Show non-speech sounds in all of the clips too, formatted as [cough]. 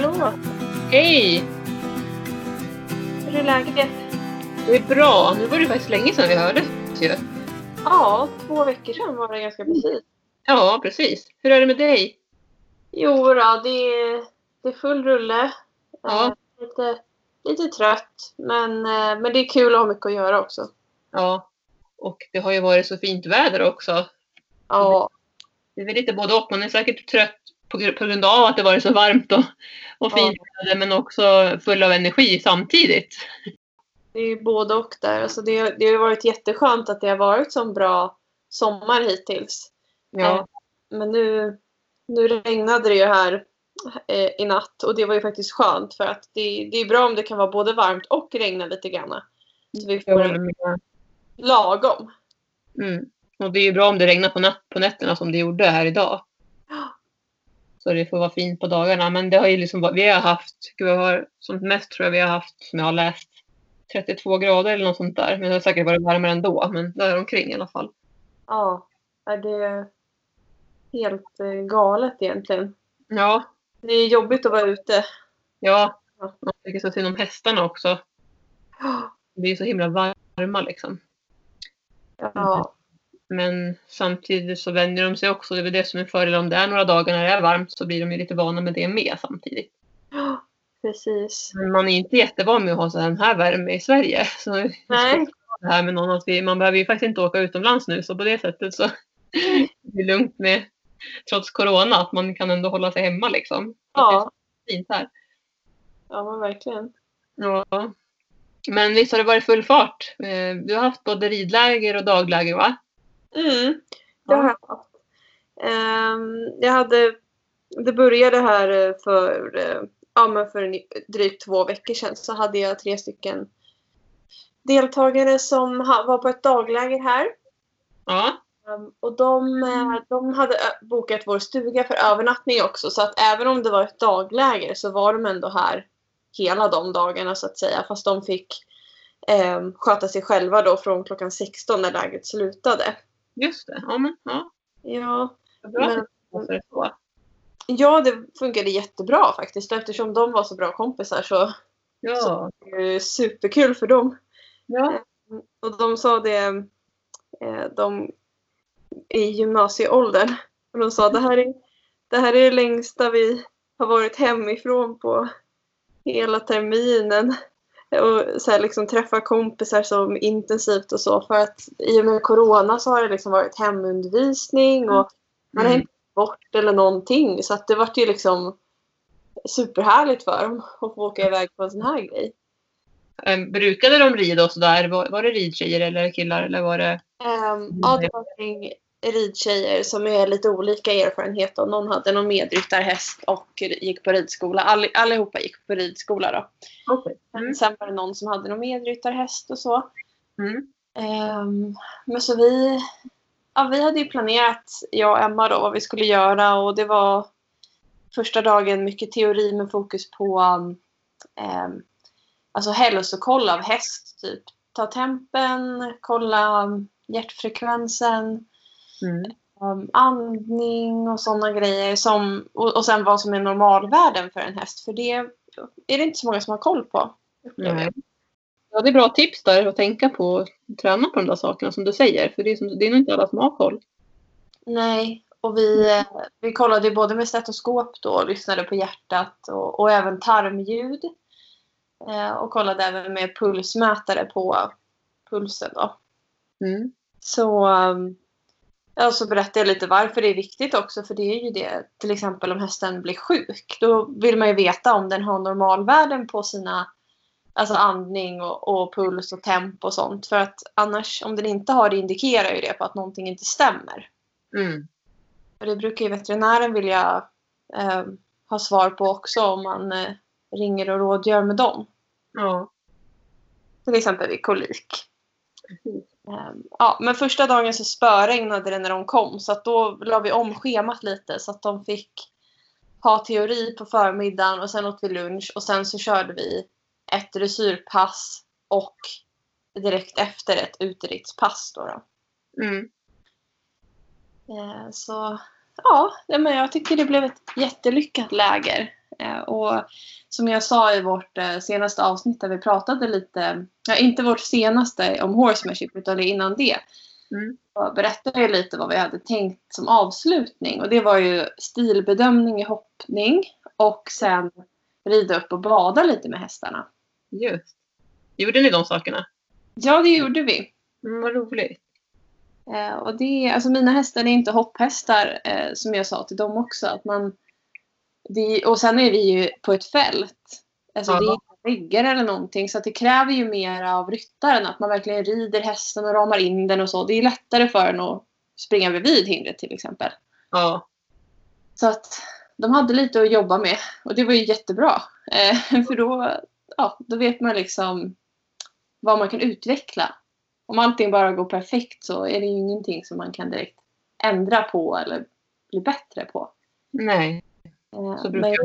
Hallå! Hej! Hur är läget? Det är bra. Nu var det faktiskt länge sedan vi hördes ju. Ja, två veckor sedan var det ganska precis. Ja, precis. Hur är det med dig? Jo då, det är, det är full rulle. Ja. Eh, lite, lite trött, men, eh, men det är kul att ha mycket att göra också. Ja. Och det har ju varit så fint väder också. Ja, Det är väl lite både och. Man är säkert trött på, gr- på grund av att det varit så varmt och, och väder, men också full av energi samtidigt. det är både och där. Alltså det, det har varit jätteskönt att det har varit så bra sommar hittills. Ja. Men nu, nu regnade det ju här eh, i natt och det var ju faktiskt skönt för att det, det är bra om det kan vara både varmt och regna lite grann. Så vi får en lagom. Mm. Och det är ju bra om det regnar på, nat- på nätterna som det gjorde här idag. Så det får vara fint på dagarna. Men det har ju liksom, varit- vi har haft, gud, har, som mest tror jag vi har haft, som jag har läst, 32 grader eller något sånt där. Men det har säkert varit varmare ändå, men där omkring i alla fall. Ja, är det helt eh, galet egentligen. Ja, Det är jobbigt att vara ute. ja. Ja. Man tycker så synd om hästarna också. Det är så himla varma liksom. Ja, Men samtidigt så vänjer de sig också. Det är väl det som är fördelen. Om det är några dagar när det är varmt så blir de ju lite vana med det med samtidigt. precis. Men man är inte jättevan med att ha så här värme i Sverige. Så Nej, det här med någon att vi, man behöver ju faktiskt inte åka utomlands nu så på det sättet så [laughs] det är lugnt med trots corona att man kan ändå hålla sig hemma liksom. ja, Det är fint här. ja men verkligen. Ja. Men visst har det varit full fart? Eh, Du har haft både ridläger och dagläger va? Mm, det har jag haft. Ehm, jag hade, det började här eh, för, eh, ja, men för drygt två veckor sedan så hade jag tre stycken deltagare som var på ett dagläger här. Ja. Um, och de, eh, de hade bokat vår stuga för övernattning också så att även om det var ett dagläger så var de ändå här hela de dagarna så att säga. Fast de fick eh, sköta sig själva då från klockan 16 när lägret slutade. Just det. Ja, men, ja. Ja, Men- så. ja det funkade jättebra faktiskt. Och eftersom de var så bra kompisar så Ja. var det superkul för dem. ja. Och de sa det, eh, de i gymnasieåldern. Och de sa det här, är, det här är det längsta vi har varit hemifrån på hela terminen. Och så här liksom träffa kompisar så intensivt och så. För att i och med corona så har det liksom varit hemundervisning och man har Mm. inte bort eller någonting. Så att det vart ju liksom superhärligt för dem att få åka iväg på en sån här grej. Ehm, Brukade de rida och sådär? Var, var det ridtjejer eller killar? Eller var det... Um, ja, det var kring ridtjejer som är lite olika erfarenhet. Och någon hade någon medryttarhäst och gick på ridskola. All, allihopa gick på ridskola då. Okay. Men Sen var det någon som hade någon medryttarhäst och så. Mm. Ehm, men så vi, ja, vi hade ju planerat, jag och Emma då, vad vi skulle göra. Och det var första dagen mycket teori med fokus på um, alltså hälsokoll av häst. Typ ta tempen, kolla um, hjärtfrekvensen, Mm. um, andning och sådana grejer. Som, och, och sen vad som är normalvärden för en häst. För det är det inte så många som har koll på. jag. Ja, det är bra tips där att tänka på och träna på de där sakerna som du säger. För det är, som, det är nog inte alla som har koll. Nej, och vi, vi kollade både med stetoskop då och lyssnade på hjärtat och, och även tarmljud. Eh, och kollade även med pulsmätare på pulsen då. Mm. Så, ja, så berättade jag lite varför det är viktigt också. För det är ju det, till exempel om hästen blir sjuk. Då vill man ju veta om den har normalvärden på sina Alltså andning och, och puls och temp och sånt. För att annars, om den inte har det, indikerar ju det på att någonting inte stämmer. Mm. Och det brukar ju veterinären vilja eh, ha svar på också om man eh, ringer och rådgör med dem. Ja. Till exempel vid kolik. Precis. Eh, ja, men första dagen så spöregnade det när de kom så att då la vi om schemat lite så att de fick ha teori på förmiddagen och sen åt vi lunch och sen så körde vi ett dressyrpass och direkt efter ett uteriktspass. Då då. Mm. Eh, Så ja, men jag tycker det blev ett jättelyckat läger. Eh, och som jag sa i vårt eh, senaste avsnitt där vi pratade lite, ja, inte vårt senaste om horsemanship utan innan det. Mm. Berättade jag lite vad vi hade tänkt som avslutning och det var ju stilbedömning i hoppning och sen rida upp och bada lite med hästarna. Just. Gjorde ni de sakerna? Ja, det gjorde vi. Mm, vad roligt. Eh, och det, alltså mina hästar är inte hopphästar eh, som jag sa till dem också. Att man, det, och sen är vi ju på ett fält. Alltså Ja. det är inte väggar eller någonting. Så det kräver ju mer av ryttaren. Att man verkligen rider hästen och ramar in den och så. Det är lättare för en att springa bredvid hindret till exempel. Ja. Så att de hade lite att jobba med. Och det var ju jättebra. Eh, [laughs] för då, ja, då vet man liksom vad man kan utveckla. Om allting bara går perfekt så är det ju ingenting som man kan direkt ändra på eller bli bättre på. Nej. Eh, Så brukar jag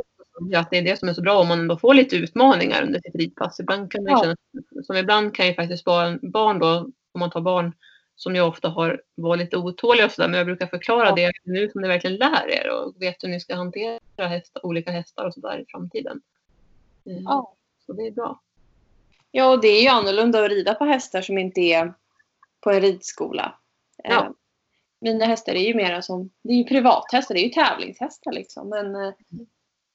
säga att det är det som är så bra om man ändå får lite utmaningar under sitt ridpass. Ibland kan man Ja. känna, som ibland kan ju faktiskt barn, barn då, om man tar barn som jag ofta har varit lite otåliga och sådär, men jag brukar förklara Ja. det nu som ni verkligen lär er och vet hur ni ska hantera hästar, olika hästar och sådär i framtiden. Eh, ja. Så det är bra. ja, och det är ju annorlunda att rida på hästar som inte är på en ridskola. Eh, Ja. Mina hästar är ju mera som, det är ju privathästar, det är ju tävlingshästar liksom. Men eh,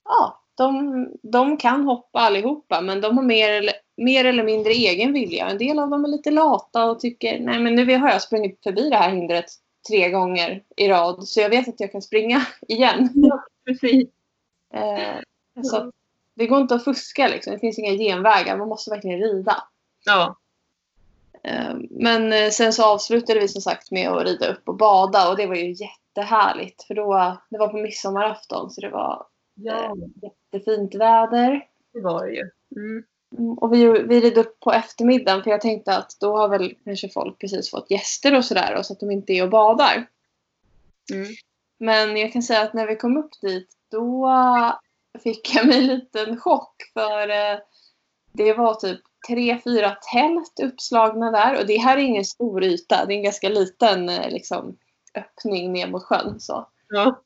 ja, de, de kan hoppa allihopa men de har mer eller, mer eller mindre egen vilja. En del av dem är lite lata och tycker nej men nu har jag sprungit förbi det här hindret tre gånger i rad så jag vet att jag kan springa [laughs] igen. Precis. Eh, så det går inte att fuska liksom. Det finns inga genvägar. Man måste verkligen rida. Ja. Eh, Men eh, sen så avslutade vi som sagt med att rida upp och bada och det var ju jättehärligt. För då, det var på midsommarafton så det var ja, jättefint väder. det var det ju. Mm. Mm, Och vi, vi red upp på eftermiddagen för jag tänkte att då har väl kanske folk precis fått gäster och sådär och så att de inte är och badar. Mm. Men jag kan säga att när vi kom upp dit då fick jag mig en liten chock för eh, det var typ tre, fyra tält uppslagna där och det här är ingen stor yta. Det är en ganska liten eh, liksom, öppning ner mot sjön. Så. Ja.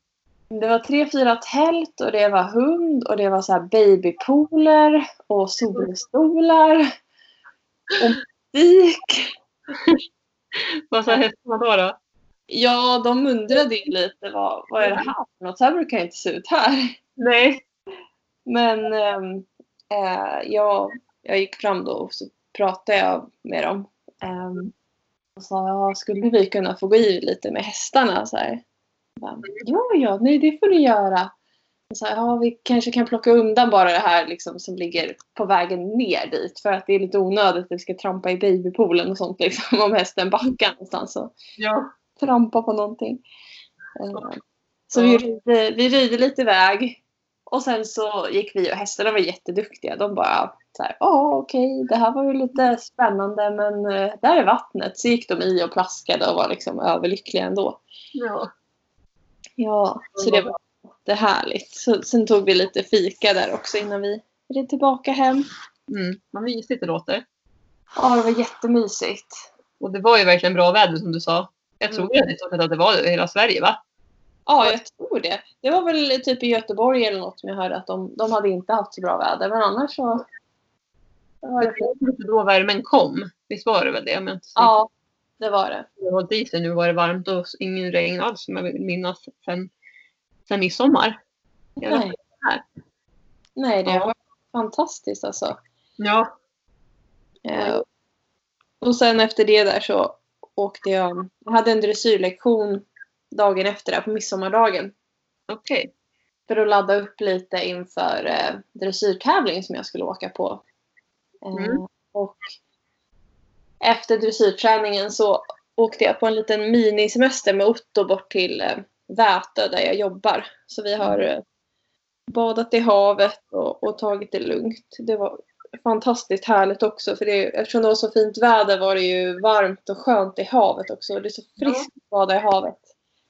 Det var tre, fyra tält och det var hund och det var så här babypooler och solstolar och musik. [laughs] Vad sa hästarna då? då? Ja, de undrade ju lite vad, vad är det här för något? Så här brukar det inte se ut här. Nej. Men ehm, eh, jag, jag gick fram då och så pratade jag med dem. Ehm, och sa, ja, skulle vi kunna få gå i lite med hästarna? Så här. Bara, ja, ja, nej det får ni göra. Och så här, ja, vi kanske kan plocka undan bara det här liksom, som ligger på vägen ner dit. För att det är lite onödigt att vi ska trampa i babypoolen och sånt liksom, om hästen backar någonstans. Och Ja. trampa på någonting. Eh, Så vi rider, vi lite iväg. Och sen så gick vi och hästarna var jätteduktiga. De bara så här, ja okej, det här var ju lite spännande men eh, där är vattnet. Så gick de i och plaskade och var liksom överlyckliga ändå. Ja. Ja, så det var jättehärligt. Så, sen tog vi lite fika där också innan vi red tillbaka hem. Mm. Vad mysigt det låter. Ja, det var jättemysigt. Och det var ju verkligen bra väder som du sa. Jag tror Mm. att det- var hela Sverige va? Ja, jag tror det. Det var väl typ i Göteborg eller något som jag hörde att de, de hade inte haft så bra väder. Men annars så... Det var det. Det var då värmen kom. Visst var det väl det? Inte Ja, det var det. Har hållit i sig nu var det varmt och ingen regn alls som jag vill minnas sen, sen midsommar. Nej. Nej, det Ja. var fantastiskt alltså. Ja. Eh, och sen efter det där så åkte jag... Jag hade en dressyrlektion dagen efter, där, på midsommardagen. Okej. För att ladda upp lite inför eh, dressyrtävling som jag skulle åka på. Eh, Mm. Och efter dressyrträningen så åkte jag på en liten minisemester med Otto bort till eh, Vätö där jag jobbar. Så vi har eh, badat i havet och, och tagit det lugnt. Det var fantastiskt härligt också för det, eftersom det var så fint väder var det ju varmt och skönt i havet också. Det är så friskt att bada i havet.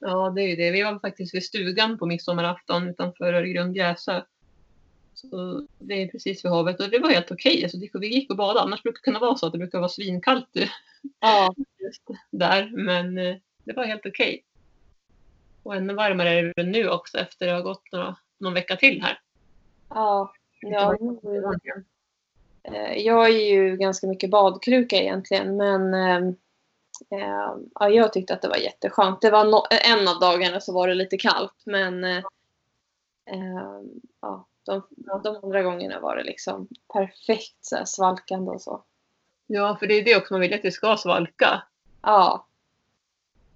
Ja, det är ju det. Vi var faktiskt vid stugan på midsommarafton utanför Öregrund Gäsö. Så det är precis vid havet och det var helt okej. Alltså, vi gick och badade. Annars brukar det kunna vara så att det brukar vara svinkallt Ja, [laughs] där. Men eh, det var helt okej. Och ännu varmare är det nu också efter det har gått några, någon vecka till här. Ja. ja. Eh, jag är ju ganska mycket badkruka egentligen men eh, eh, ja, jag tyckte att det var jätteskönt. Det var no en av dagarna så var det lite kallt men eh, eh ja, de, de andra gångerna var det liksom perfekt så här, svalkande och så. Ja, för det är det också man vill att det ska svalka. Ja.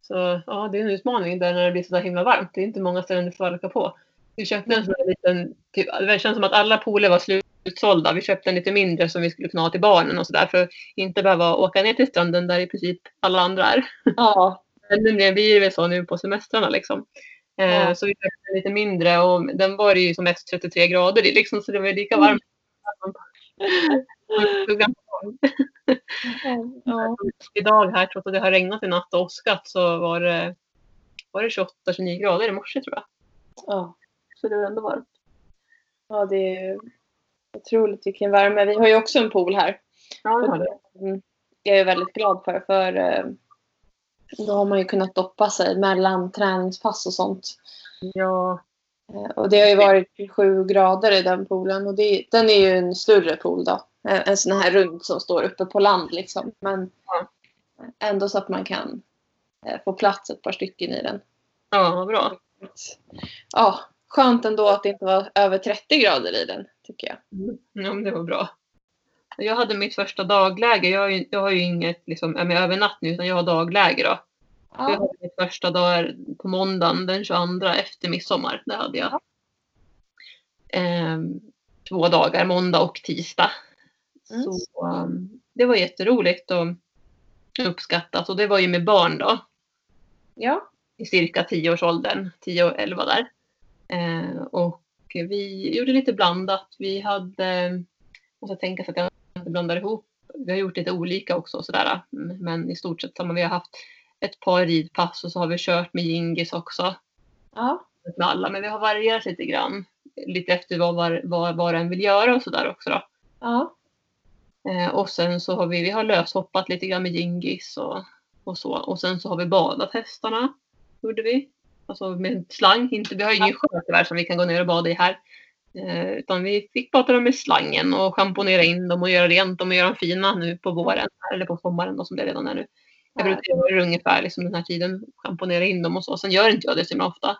Så ja, det är en utmaning där när det blir så himla varmt. Det är inte många ställen det svalkar på. Vi köpte en sån här liten, typ, det känns som att alla pooler var slutsålda. Vi köpte en lite mindre som vi skulle kunna ha till barnen och sådär för att inte behöva åka ner till stranden där i princip alla andra är. Ja. Det blir väl så nu på semestrarna liksom. Eh, ja. Så vi köpte en lite mindre och den var ju som mest 33 grader i liksom så det var lika varmt. Ja. [laughs] Idag här, trots att det har regnat i natt och åskat, så var det, var det 28-29 grader i morse tror jag. Ja. Så det var ändå varmt. Ja, det är otroligt vilken värme. Vi har ju också en pool här. Ja, det har det. Mm. Jag är väldigt glad för, för eh, då har man ju kunnat doppa sig mellan träningspass och sånt. Ja. Eh, och det har ju varit sju grader i den poolen och det, den är ju en större pool då. En sån här rund som står uppe på land liksom. Men ja. ändå så att man kan eh, få plats ett par stycken i den. Ja, vad bra. Ja, skönt ändå att det inte var över 30 grader i den, tycker jag. Mm. Ja, men det var bra. Jag hade mitt första dagläger. Jag har ju, jag har ju inget liksom, med övernattning utan jag har dagläger då. Ja. Jag hade mitt första dag på måndagen den 22 efter midsommar. Det hade jag. Ja. Ehm, två dagar, måndag och tisdag. Mm. Så um, det var jätteroligt och uppskattat och det var ju med barn då. Ja. I cirka 10-årsåldern, 10 och 11 där. Eh, och vi gjorde lite blandat. Vi hade, måste tänka så att jag inte blandar ihop. Vi har gjort lite olika också sådär. Men i stort sett samma. Vi har haft ett par ridpass och så har vi kört med jingis också. Ja. Med alla, men vi har varierat lite grann. Lite efter vad var, vad, vad en vill göra och sådär också då. Ja. Eh, och sen så har vi, vi har löshoppat lite grann med jingis och, och så. Och sen så har vi badat hästarna. Gjorde vi. Alltså med slang. Inte, vi har ju ingen sjö tyvärr som vi kan gå ner och bada i här. Eh, utan vi fick bada dem med slangen och schamponera in dem och göra rent dem och göra dem fina nu på våren. Eller på sommaren då som det redan är nu. Jag brukar göra det ungefär liksom den här tiden. Schamponera in dem och så. Sen gör inte jag det så himla ofta.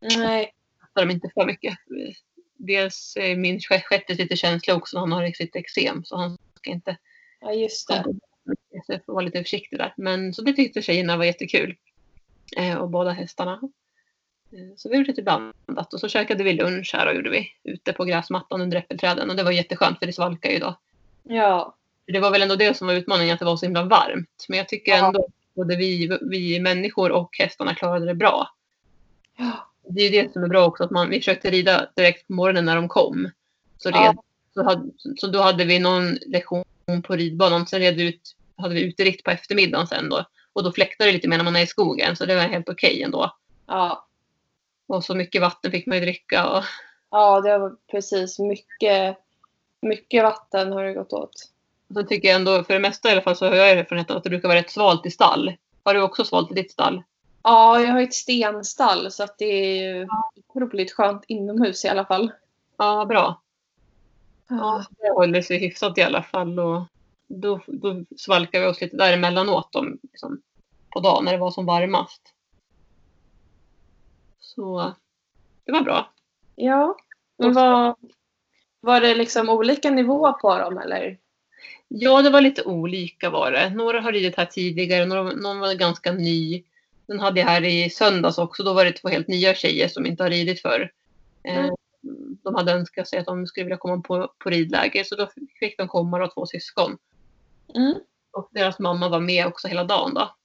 Nej. Jag dem inte för mycket. Dels är min shettis lite känslig också. Han har sitt eksem så han ska inte... Ja just det. Så jag får vara lite försiktig där. Men så det tyckte tjejerna var jättekul. Eh, och bada hästarna. Eh, så vi gjorde lite blandat och så käkade vi lunch här och gjorde vi ute på gräsmattan under äppelträden och det var jätteskönt för det svalkade ju då. Ja. Det var väl ändå det som var utmaningen att det var så himla varmt. Men jag tycker ja. ändå både vi, vi människor och hästarna klarade det bra. Ja. Det är det som är bra också att man, vi försökte rida direkt på morgonen när de kom. Så, red, ja. så, hade, så då hade vi någon lektion på ridbanan. Sen red vi ut, hade vi uteritt på eftermiddagen sen då. Och då fläktar det lite mer när man är i skogen så det var helt okej okay ändå. Ja. Och så mycket vatten fick man ju dricka. Och... Ja, det var precis. Mycket, mycket vatten har det gått åt. Så tycker jag ändå, för det mesta i alla fall, så har jag erfarenhet av att det brukar vara rätt svalt i stall. Har du också svalt i ditt stall? Ja, jag har ett stenstall så att det är ju otroligt skönt inomhus i alla fall. Ja, bra. Ja, det håller sig hyfsat i alla fall. Och då, då svalkade vi oss lite däremellanåt om, liksom, på dagen när det var som varmast. Så det var bra. Ja. Men var, var det liksom olika nivåer på dem eller? Ja, det var lite olika var det. Några har ridit här tidigare, några, någon var ganska ny. Den hade jag här i söndags också. Då var det två helt nya tjejer som inte har ridit förr. Eh, mm. De hade önskat sig att de skulle vilja komma på, på ridläger så då fick de komma och två syskon. Mm. Och deras mamma var med också hela dagen då.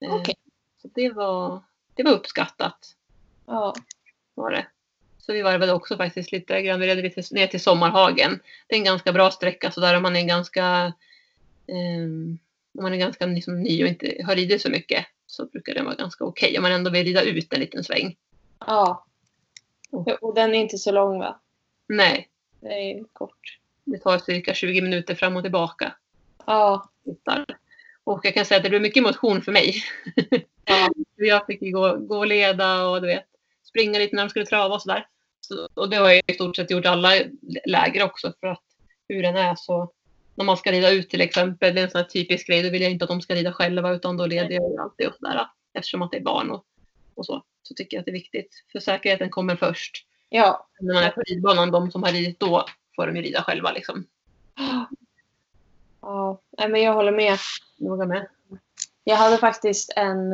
Eh, okay. Så det var, det var uppskattat. Ja. Var det. Så vi varvade också faktiskt lite grann. Vi red lite ner till Sommarhagen. Det är en ganska bra sträcka så där om man är ganska eh, om man är ganska liksom, ny och inte har ridit så mycket så brukar den vara ganska okej. Okay. Om man ändå vill rida ut en liten sväng. Ja. Och den är inte så lång va? Nej. Det är kort. Det tar cirka 20 minuter fram och tillbaka. Ja. Och jag kan säga att det blev mycket motion för mig. Ja. [laughs] jag fick gå, gå och leda och du vet, springa lite när de skulle trava och sådär. Så, och det har jag i stort sett gjort alla läger också för att hur den är så när man ska rida ut till exempel, det är en sån här typisk grej, då vill jag inte att de ska rida själva utan då leder jag alltid och sådär. Eftersom att det är barn och, och så, så tycker jag att det är viktigt. För säkerheten kommer först. Ja. När man är på ridbanan, de som har ridit då får de ju rida själva liksom. Ja, men jag håller med. Noga med. Jag hade faktiskt en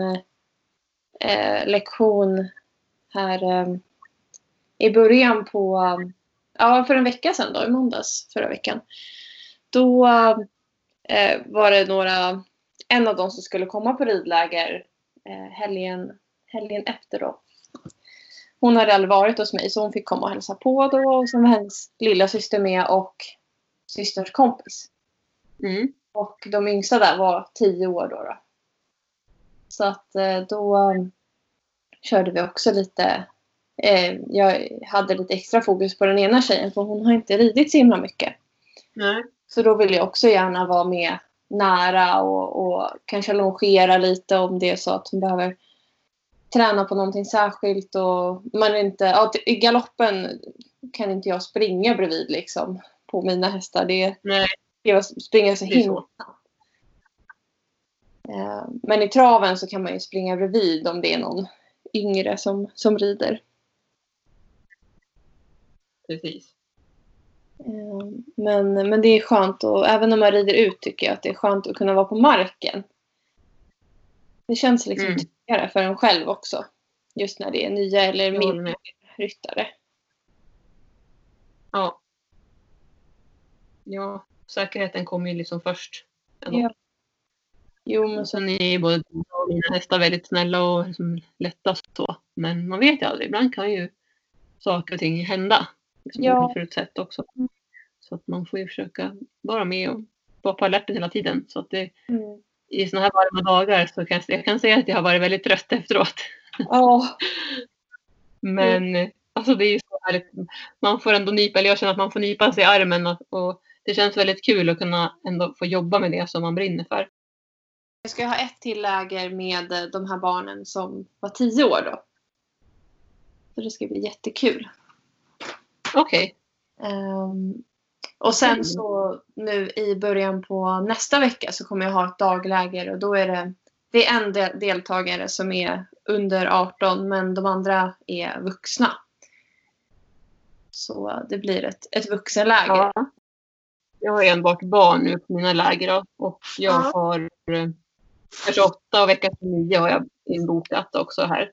eh, lektion här eh, i början på, ja för en vecka sedan då, i måndags förra veckan. Då eh, var det några, en av dem som skulle komma på ridläger eh, helgen, helgen efter då. Hon hade aldrig varit hos mig så hon fick komma och hälsa på då och sen var hennes lilla syster med och systerns kompis. Mm. Och de yngsta där var tio år då. då. Så att eh, då um, körde vi också lite. Eh, jag hade lite extra fokus på den ena tjejen för hon har inte ridit så himla mycket. Nej. Så då vill jag också gärna vara med nära och, och kanske longera lite om det är så att hon behöver träna på någonting särskilt. Och man inte, ja, I galoppen kan inte jag springa bredvid liksom på mina hästar. Det, Nej, jag springer så himla så. Eh, Men i traven så kan man ju springa bredvid om det är någon yngre som, som rider. Precis. Eh, Men, men det är skönt och även när man rider ut tycker jag att det är skönt att kunna vara på marken. Det känns liksom Mm. tryggare för en själv också. Just när det är nya eller mindre ryttare. Ja. Ja, säkerheten kommer ju liksom först. Ja. Jo men sen är ju både mina hästar väldigt snälla och liksom lätta så. Men man vet ju aldrig. Ibland kan ju saker och ting hända. Liksom Ja. oförutsett också. Så att man får ju försöka vara med och vara på alerten hela tiden. Så att det, mm. i sådana här varma dagar så kan jag, jag kan säga att jag har varit väldigt trött efteråt. Ja, [laughs] Men alltså det är ju så härligt. Man får ändå nypa, eller jag känner att man får nypa sig i armen och, och det känns väldigt kul att kunna ändå få jobba med det som man brinner för. jag ska ha ett till läger med eh, de här barnen som var tio år då. Så det ska bli jättekul. Okej. Ehm, och sen så nu i början på nästa vecka så kommer jag ha ett dagläger och då är det, det är en del, deltagare som är under 18 men de andra är vuxna. Så det blir ett, ett vuxenläger. Ja. Jag har enbart barn nu på mina läger då, och jag Ja. har eh, vecka 28 och vecka 29 har jag inbokat också här.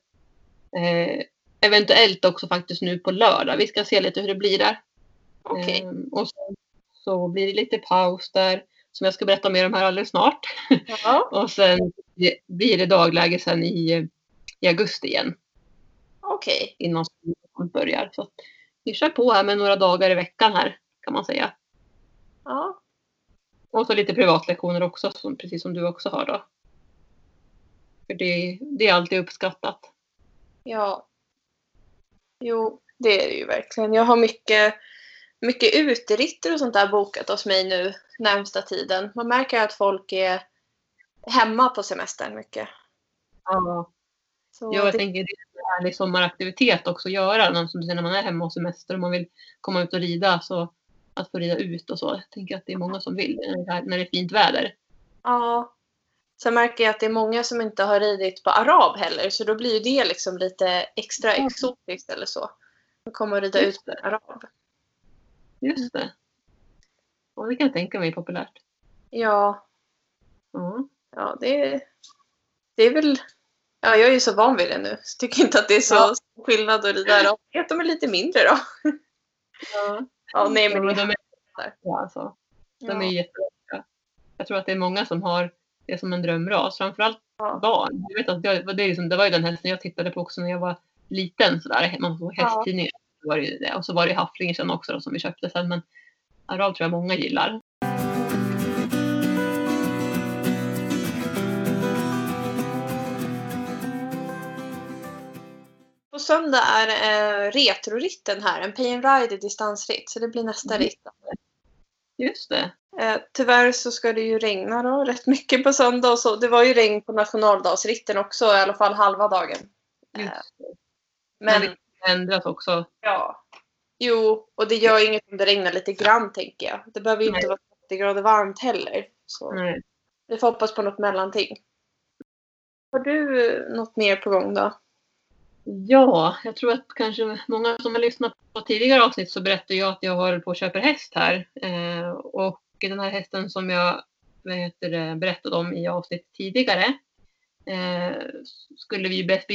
Eh, eventuellt också faktiskt nu på lördag. Vi ska se lite hur det blir där. Okej. Eh, och sen så blir det lite paus där som jag ska berätta mer om här alldeles snart. Ja, [laughs] Och sen blir det dagläge sen i, i augusti igen okej. innan skolan börjar. Så vi kör på här med några dagar i veckan här kan man säga. Ja. Och så lite privatlektioner också, som, precis som du också har då. För det, det är alltid uppskattat. ja. Jo, det är det ju verkligen. Jag har mycket, mycket uteritter och sånt där bokat hos mig nu närmsta tiden. Man märker att folk är hemma på semestern mycket. Ja, Så jag det, tänker det är en härlig sommaraktivitet också att göra. Någon som du säger, när man är hemma och semester och man vill komma ut och rida. Så att få rida ut och så. Jag tänker att det är många som vill när det är, fint väder. ja. Sen märker jag att det är många som inte har ridit på arab heller. Så då blir ju det liksom lite extra Ja. exotiskt eller så. Att komma och rida Just ut på arab. Just det. Och det kan jag tänka mig är populärt. Ja, Ja. ja det, det är väl... Ja, jag är ju så van vid det nu. Så tycker inte att det är så Ja. skillnad att rida arab. Att de är lite mindre då. Ja, Ja, nej men ja, det de är, ja, alltså, de är ja. jättebra. Jag tror att det är många som har det som en drömras. Framförallt Ja. barn. Jag vet att det, det, är liksom, det var ju den hästen jag tittade på också när jag var liten. Sådär. Man såg Ja. hästtidningar. Det var det det. Och så var det ju Hafflinger sen också då, som vi köpte sen. Men Arab tror jag många gillar. På söndag är eh, retroritten här. En pay and ride distansritt. Så det blir nästa Mm. ritt. Just det. Eh, tyvärr så ska det ju regna då rätt mycket på söndag. Och så. Det var ju regn på nationaldagsritten också. I alla fall halva dagen. Eh, men Men det ändras också. ja. Jo, och det gör inget om det regnar lite grann tänker jag. Det behöver ju inte Nej. vara 30 grader varmt heller. Så Nej. vi får hoppas på något mellanting. Har du eh, något mer på gång då? Ja, jag tror att kanske många som har lyssnat på tidigare avsnitt så berättar jag att jag håller på och köper häst här. Eh, och den här hästen som jag vad heter det, berättade om i avsnitt tidigare eh, skulle vi bäst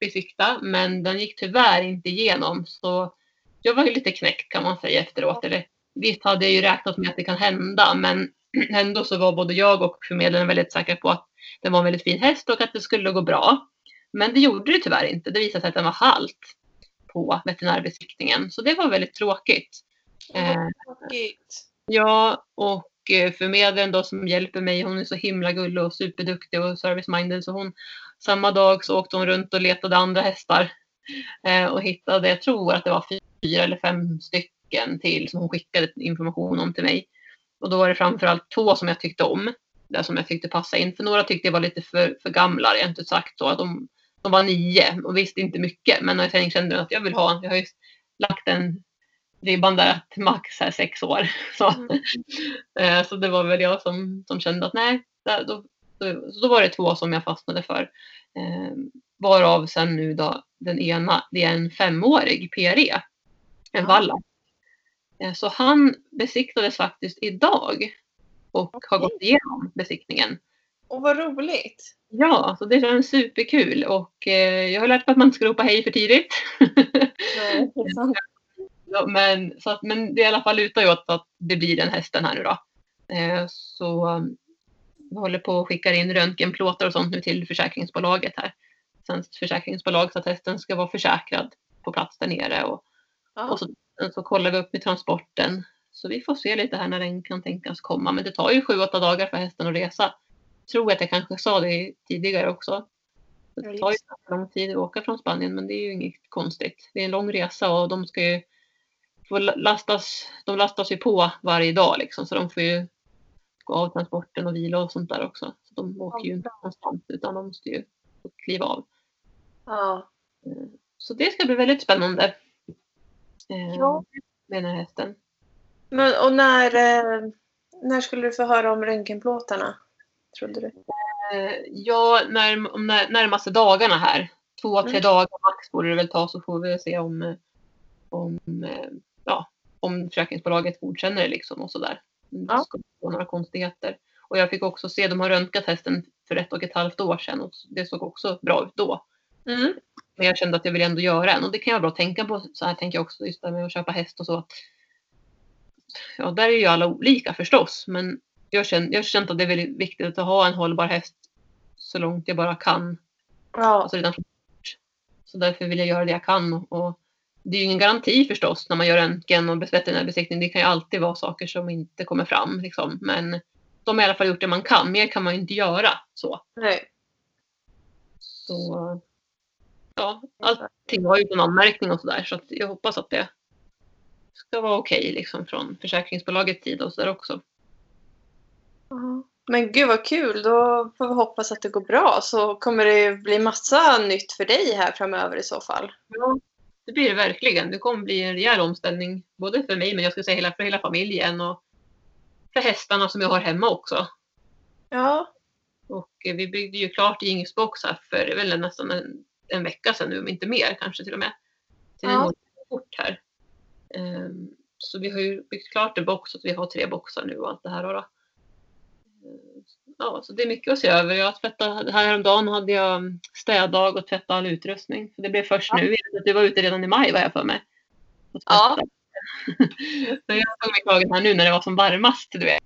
besikta men den gick tyvärr inte igenom så jag var ju lite knäckt kan man säga efteråt. Eller, visst hade jag ju räknat med att det kan hända men [clears throat] ändå så var både jag och förmedlaren väldigt säkra på att det var en väldigt fin häst och att det skulle gå bra. Men det gjorde det tyvärr inte. Det visade sig att den var halt på veterinärbesiktningen. Så det var väldigt tråkigt. Eh, Tråkigt. ja, och eh, förmedlaren då som hjälper mig, hon är så himla gullig och superduktig och service-minded. Så hon, samma dag så åkte hon runt och letade andra hästar. Eh, och hittade, jag tror att det var fyra eller fem stycken till som hon skickade information om till mig. Och då var det framförallt två som jag tyckte om. Där som jag tyckte passade in. För några tyckte jag var lite för, för gamla. Har inte sagt så. Att de, de var nio och visste inte mycket. Men när jag kände att jag vill ha, jag har ju lagt en ribban där till max här sex år. [laughs] Så, Mm. Eh, så det var väl jag som, som kände att nej, då, då, så då var det två som jag fastnade för. Eh, varav sen nu då den ena, det är en femårig PRE, en Ja. valla. Eh, så han besiktades faktiskt idag och har Okej. gått igenom besiktningen. Och vad roligt. Ja, så det känns superkul och eh, jag har lärt mig att man inte ska ropa hej för tidigt. Nej. [laughs] Ja, men, så att, men det är i alla fall lutar ju åt att det blir den hästen här nu då. Eh, så um, vi håller på att skicka in röntgenplåtar och sånt nu till försäkringsbolaget här. Svenskt försäkringsbolag så att hästen ska vara försäkrad på plats där nere. Och, Ja. och så, så kollar vi upp med transporten. Så vi får se lite här när den kan tänkas komma. Men det tar ju sju, åtta dagar för hästen att resa. Tror att jag kanske sa det tidigare också. Det tar ju lång tid att åka från Spanien men det är ju inget konstigt. Det är en lång resa och de ska ju få lastas, de lastas ju på varje dag liksom så de får ju gå av transporten och vila och sånt där också. Så de åker ju inte konstant utan de måste ju kliva av. Ja. Så det ska bli väldigt spännande. eh, Ja. Med den här hästen. Men, och när, eh, när skulle du få höra om röntgenplåtarna? Trodde du? Eh, Ja, när, om när, närmaste dagarna här. Två, tre Mm. dagar max borde det väl ta så får vi se om, eh, om, eh, ja, om försäkringsbolaget godkänner det liksom och sådär. Det Ja. ska vara några konstigheter. Och jag fick också se, de har röntgat hästen för ett och ett halvt år sedan och det såg också bra ut då. Mm. Men jag kände att jag ville ändå göra en och det kan jag bra tänka på. Så här tänker jag också just det med att köpa häst och så. Att, ja, där är ju alla olika förstås. Men jag känner, jag känner att det är väldigt viktigt att ha en hållbar häst så långt jag bara kan. Ja. Alltså redan. Så därför vill jag göra det jag kan. Och, det är ju ingen garanti förstås när man gör röntgen och veterinärbesiktning. Det kan ju alltid vara saker som inte kommer fram. Liksom. Men de har i alla fall gjort det man kan. Mer kan man ju inte göra. Så, Nej. så ja, allting har ju en anmärkning och sådär. Så att jag hoppas att det ska vara okej liksom, från försäkringsbolagets sida och sådär också. Men gud vad kul. Då får vi hoppas att det går bra. Så kommer det bli massa nytt för dig här framöver i så fall. Ja, det blir det verkligen. Det kommer bli en rejäl omställning. Både för mig men jag skulle säga hela, för hela familjen och för hästarna som jag har hemma också. Ja. Och eh, vi byggde ju klart Ingesbox här för väl nästan en, en vecka sedan nu, om inte mer kanske till och med. Det Ja. fort här. Ehm, så vi har ju byggt klart en box så att vi har tre boxar nu och allt det här. Då. Ja, så det är mycket att se över. Jag tvättade, häromdagen hade jag städdag och tvättade all utrustning. Så det blev först Ja. nu. Att Du var ute redan i maj var jag för mig. Ja. [laughs] så jag tog mig kragen här nu när det var som varmast. Du vet.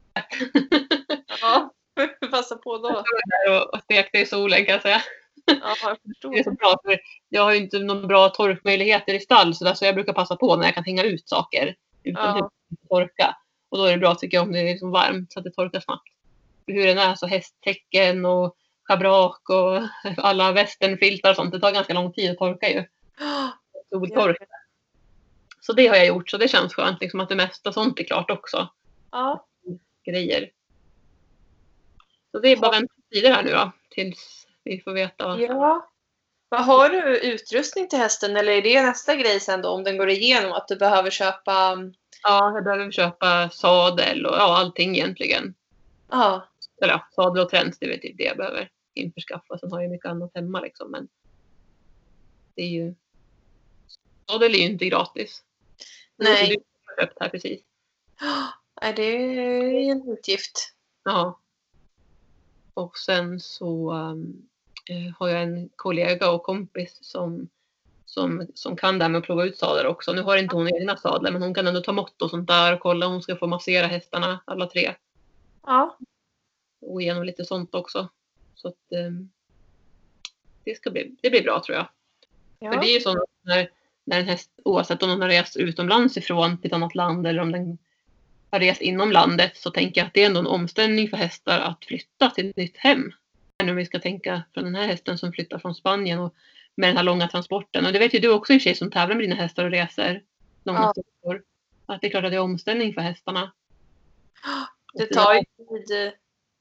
Ja. [laughs] Passa på då. Jag stod där och- stekte i solen kan jag säga. Ja, jag. [laughs] Det är så bra för jag har ju inte någon bra torkmöjligheter i stall så, där, så jag brukar passa på när jag kan hänga ut saker utomhus Ja. och torka. Och då är det bra tycker jag om det är liksom varmt så att det torkar snabbt. Hur den är så hästtäcken och schabrak och [laughs] alla västernfiltar och sånt. Det tar ganska lång tid att torka ju. [gasps] Soltork. Så det har jag gjort så det känns skönt liksom att det mesta sånt är klart också. Ja. Grejer. Så det är bara vänta tider här nu då tills vi får veta. Ja. Vad har du utrustning till hästen eller är det nästa grej sen då om den går igenom att du behöver köpa? Ja, jag behöver köpa sadel och ja, allting egentligen. Ja, Eller ja, sadel och träns, det är typ det jag behöver införskaffa. Sen har jag mycket annat hemma liksom. Men det är ju... Sadel är ju inte gratis. Nej. Det har köpt här precis. [gasps] Nej, det är ju en utgift. Ja. Och sen så eh, har jag en kollega och kompis som, som, som kan det här med att prova ut sadlar också. Nu har inte hon egna sadlar men hon kan ändå ta mått och sånt där och kolla om hon ska få massera hästarna alla tre. Ja, Och igenom lite sånt också. Så att um, det, ska bli, det blir bra tror jag. För det är ju så när, när en häst, oavsett om den har rest utomlands ifrån till ett annat land eller om den har rest inom landet så tänker jag att det är ändå en omställning för hästar att flytta till ett nytt hem. Nu om vi ska tänka från den här hästen som flyttar från Spanien och med den här långa transporten. Och det vet ju du också i och för sig som tävlar med dina hästar och reser långa Ja. sträckor. Att det är klart att det är omställning för hästarna. det tar ju, tid,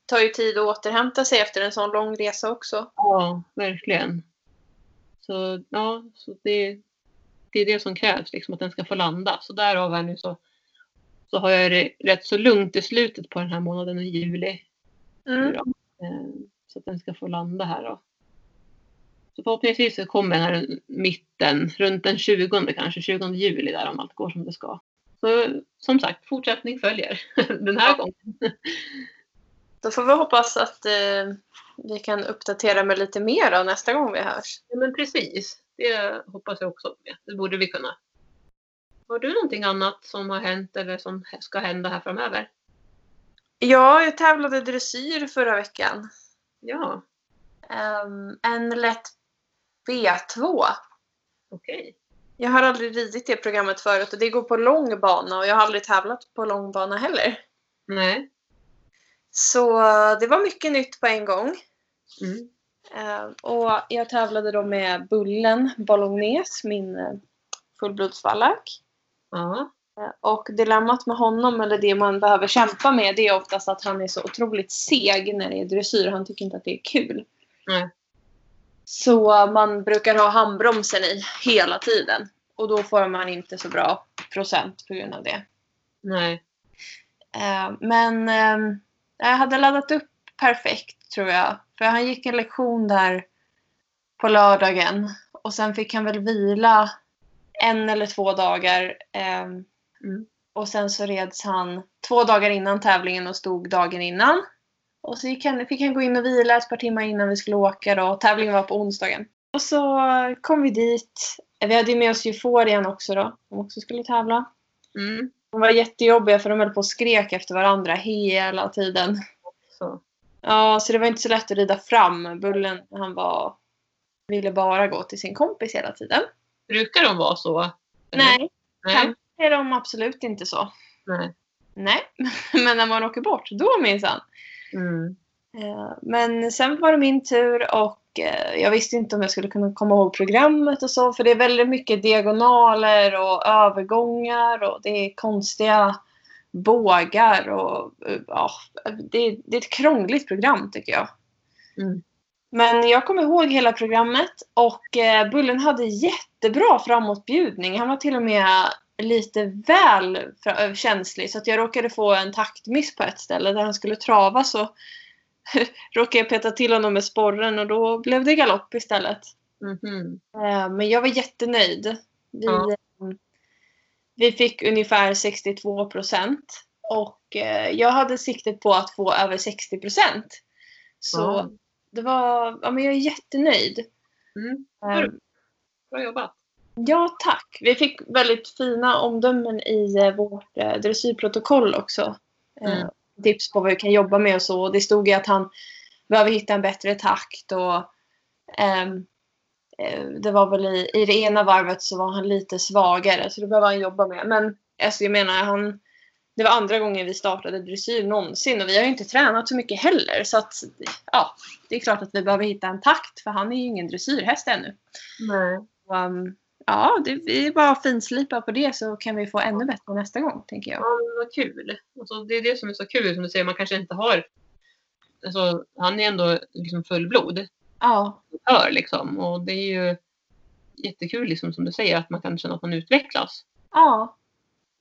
tar ju tid att återhämta sig efter en sån lång resa också. Ja, verkligen. Så ja, så det, det är det som krävs, liksom att den ska få landa. Så därav är nu så, så har jag det rätt så lugnt i slutet på den här månaden i juli. Mm. Eh, Så att den ska få landa här då. Så förhoppningsvis så kommer den här mitten, runt den 20 kanske, 20 juli där om allt går som det ska. Så som sagt, fortsättning följer [laughs] den här Ja. gången. Då får vi hoppas att eh, vi kan uppdatera med lite mer då, nästa gång vi hörs. Ja, men precis. Det hoppas jag också. Det borde vi kunna. Har du någonting annat som har hänt eller som ska hända här framöver? Ja, jag tävlade dressyr förra veckan. Ja, Ehm, en lätt B2. okej. Jag har aldrig ridit det programmet förut och det går på lång bana och jag har aldrig tävlat på lång bana heller. Nej. Så eh, det var mycket nytt på en gång. Mm. Ehm, och jag tävlade då med Bullen Bolognese, min eh, fullblodsvallack. Ja. Eh, Och dilemmat med honom, eller det man behöver kämpa med, det är oftast att han är så otroligt seg när det är dressyr. Han tycker inte att det är kul. Nej. Så man brukar ha handbromsen i hela tiden. Och då får man inte så bra procent på grund av det. Nej. Eh, Men eh, jag hade laddat upp perfekt tror jag. För han gick en lektion där på lördagen. Och sen fick han väl vila en eller två dagar. eh, Mm. Och sen så reds han två dagar innan tävlingen och stod dagen innan. Och så han, fick han gå in och vila ett par timmar innan vi skulle åka då. Tävlingen var på onsdagen. Och så kom vi dit. Vi hade med oss Euforian också då. Som också skulle tävla. Mm. De var jättejobbiga för de höll på och skrek efter varandra hela tiden. Så. Ja, så det var inte så lätt att rida fram. Bullen, han var, ville bara gå till sin kompis hela tiden. Brukar de vara så? Nej, Nej. är de absolut inte så. Nej. Nej, [laughs] men när man åker bort, då minsann. Mm. Eh, Men sen var det min tur och jag visste inte om jag skulle kunna komma ihåg programmet och så. För det är väldigt mycket diagonaler och övergångar och det är konstiga bågar och eh, ja, det, det är ett krångligt program tycker jag. Mm. Men jag kommer ihåg hela programmet och eh, Bullen hade jättebra framåtbjudning. Han var till och med lite väl känslig så att jag råkade få en taktmiss på ett ställe där han skulle trava så [laughs] råkade jag peta till honom med sporren och då blev det galopp istället. Eh, Men jag var jättenöjd. Vi, Ja. eh, vi fick ungefär 62 procent och eh, jag hade siktet på att få över 60 procent. Så Ja. det var, ja men jag är jättenöjd. Mm. Eh, Bra jobbat. Ja, tack. Vi fick väldigt fina omdömen i eh, vårt dressyrprotokoll också. Mm. Tips på vad vi kan jobba med och så. Och Det stod ju att han behöver hitta en bättre takt och ehm, eh, det var väl i, i det ena varvet så var han lite svagare så det behöver han jobba med. Men alltså, jag menar, han, det var andra gången vi startade dressyr någonsin och vi har ju inte tränat så mycket heller. Så att, ja, det är klart att vi behöver hitta en takt för han är ju ingen dressyrhäst ännu. Nej. Och, um, ja, det, vi är bara finslipa på det så kan vi få ännu bättre nästa gång, tänker jag. Ja, vad kul. Alltså, det är det som är så kul som du säger. Man kanske inte har... Alltså, han är ändå liksom fullblod. Ja. hör liksom. Och det är ju jättekul liksom som du säger att man kan känna att man utvecklas. Ja.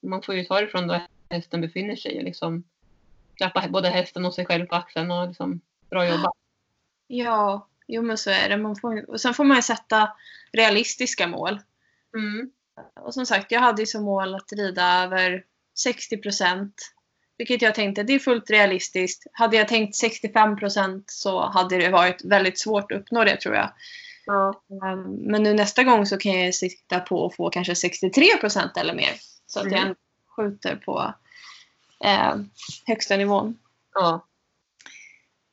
Man får ju ta det från då hästen befinner sig och liksom klappa både hästen och sig själv på axeln och liksom bra jobbat. Ja, jo men så är det. Man får, och sen får man ju sätta realistiska mål. Mm. Och som sagt, jag hade ju som mål att rida över 60 procent. Vilket jag tänkte, det är fullt realistiskt. Hade jag tänkt 65 procent så hade det varit väldigt svårt att uppnå det tror jag. Ja. Um, Men nu nästa gång så kan jag sikta på att få kanske 63 procent eller mer. Så att jag Mm. ändå skjuter på eh, högsta nivån. ja.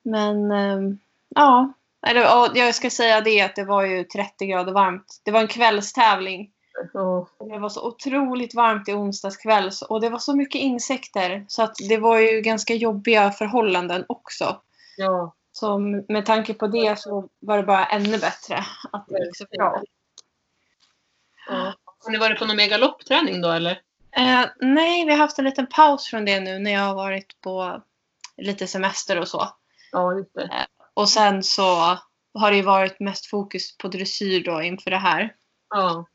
Men ehm, ja, eller, jag ska säga det att det var ju 30 grader varmt. Det var en kvällstävling. Och Det var så otroligt varmt i onsdags kväll och det var så mycket insekter så att det var ju ganska jobbiga förhållanden också. ja. Så med tanke på det så var det bara ännu bättre att det gick så bra. ja. Har ni varit på någon megaloppträning då eller? Eh, nej, vi har haft en liten paus från det nu när jag har varit på lite semester och så. Ja, just det. Och sen så har det ju varit mest fokus på dressyr då inför det här. Ja.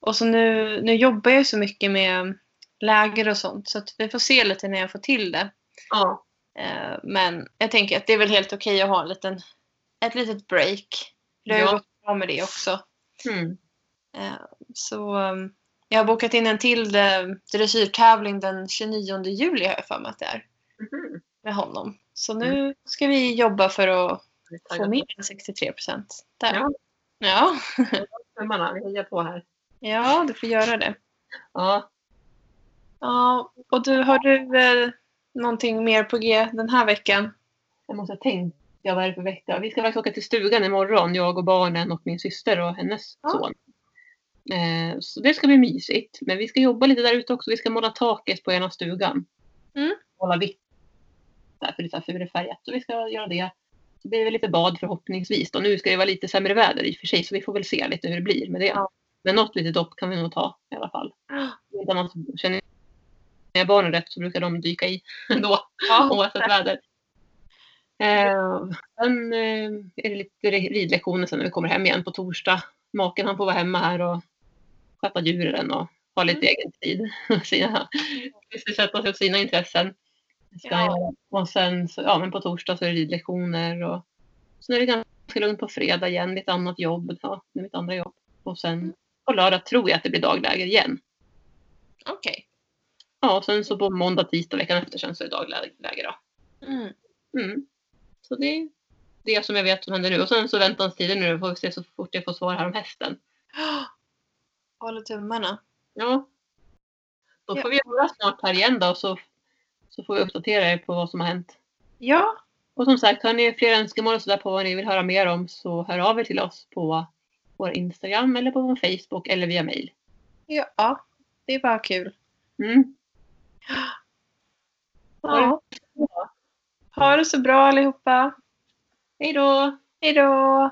Och så nu, nu jobbar jag så mycket med läger och sånt så att vi får se lite när jag får till det. Ja. Eh, men jag tänker att det är väl helt okej att ha en liten, ett litet break. Det har ju Ja. gått bra med det också. Mm. Eh, så um, jag har bokat in en till eh, dressyrtävling den 29 juli har jag för mig att det är. Mhm. Med honom. Så nu ska vi jobba för att få mer än 63 procent. Där. Ja. Ja. [laughs] tummarna. Vi hejar på här. ja, du får göra det. Ja. Ja, och du, har du eh, någonting mer på G den här veckan? Jag måste tänka vad är det för vecka. Vi ska faktiskt åka till stugan imorgon. Jag och barnen och min syster och hennes Ja. son. Eh, så det ska bli mysigt. Men vi ska jobba lite där ute också. Vi ska måla taket på ena stugan. Mm. Måla vitt. Där, för lite furufärgat. Så vi ska göra det. Så blir det lite bad förhoppningsvis. Och nu ska det vara lite sämre väder i och för sig. Så vi får väl se lite hur det blir med det. Ja. Men något litet dopp kan vi nog ta i alla fall. Inte annat, känner jag barnen rätt så brukar de dyka i [laughs] ändå oavsett väder. Eh, sen eh, är det lite ridlektioner sen när vi kommer hem igen på torsdag. Maken han får vara hemma här och sköta djuren och ha lite egen tid. [laughs] Sina, sysselsätta sig åt sina intressen. Ska Ja. göra. Och sen så, ja, men på torsdag så är det ridlektioner och sen är det ganska lugnt på fredag igen. Lite annat jobb. Ja, mitt andra jobb. Och sen på lördag tror jag att det blir dagläger igen. Okej. Ja, och sen så på måndag, tisdag veckan efter sen så är det dagläger då. Mm. Mm. Så det är det som jag vet som händer nu. Och sen så väntanstider nu. Får vi se så fort jag får svar här om hästen. [gasps] Håller tummarna. Ja. Då Ja. får vi höra snart här igen då. Så, så får vi uppdatera er på vad som har hänt. Ja, Och som sagt, har ni fler önskemål och sådär på vad ni vill höra mer om så hör av er till oss på vår Instagram eller på vår Facebook eller via mail. ja. Det är bara kul. Mm. Ja. Ha det så bra allihopa. Hej då! Hej då!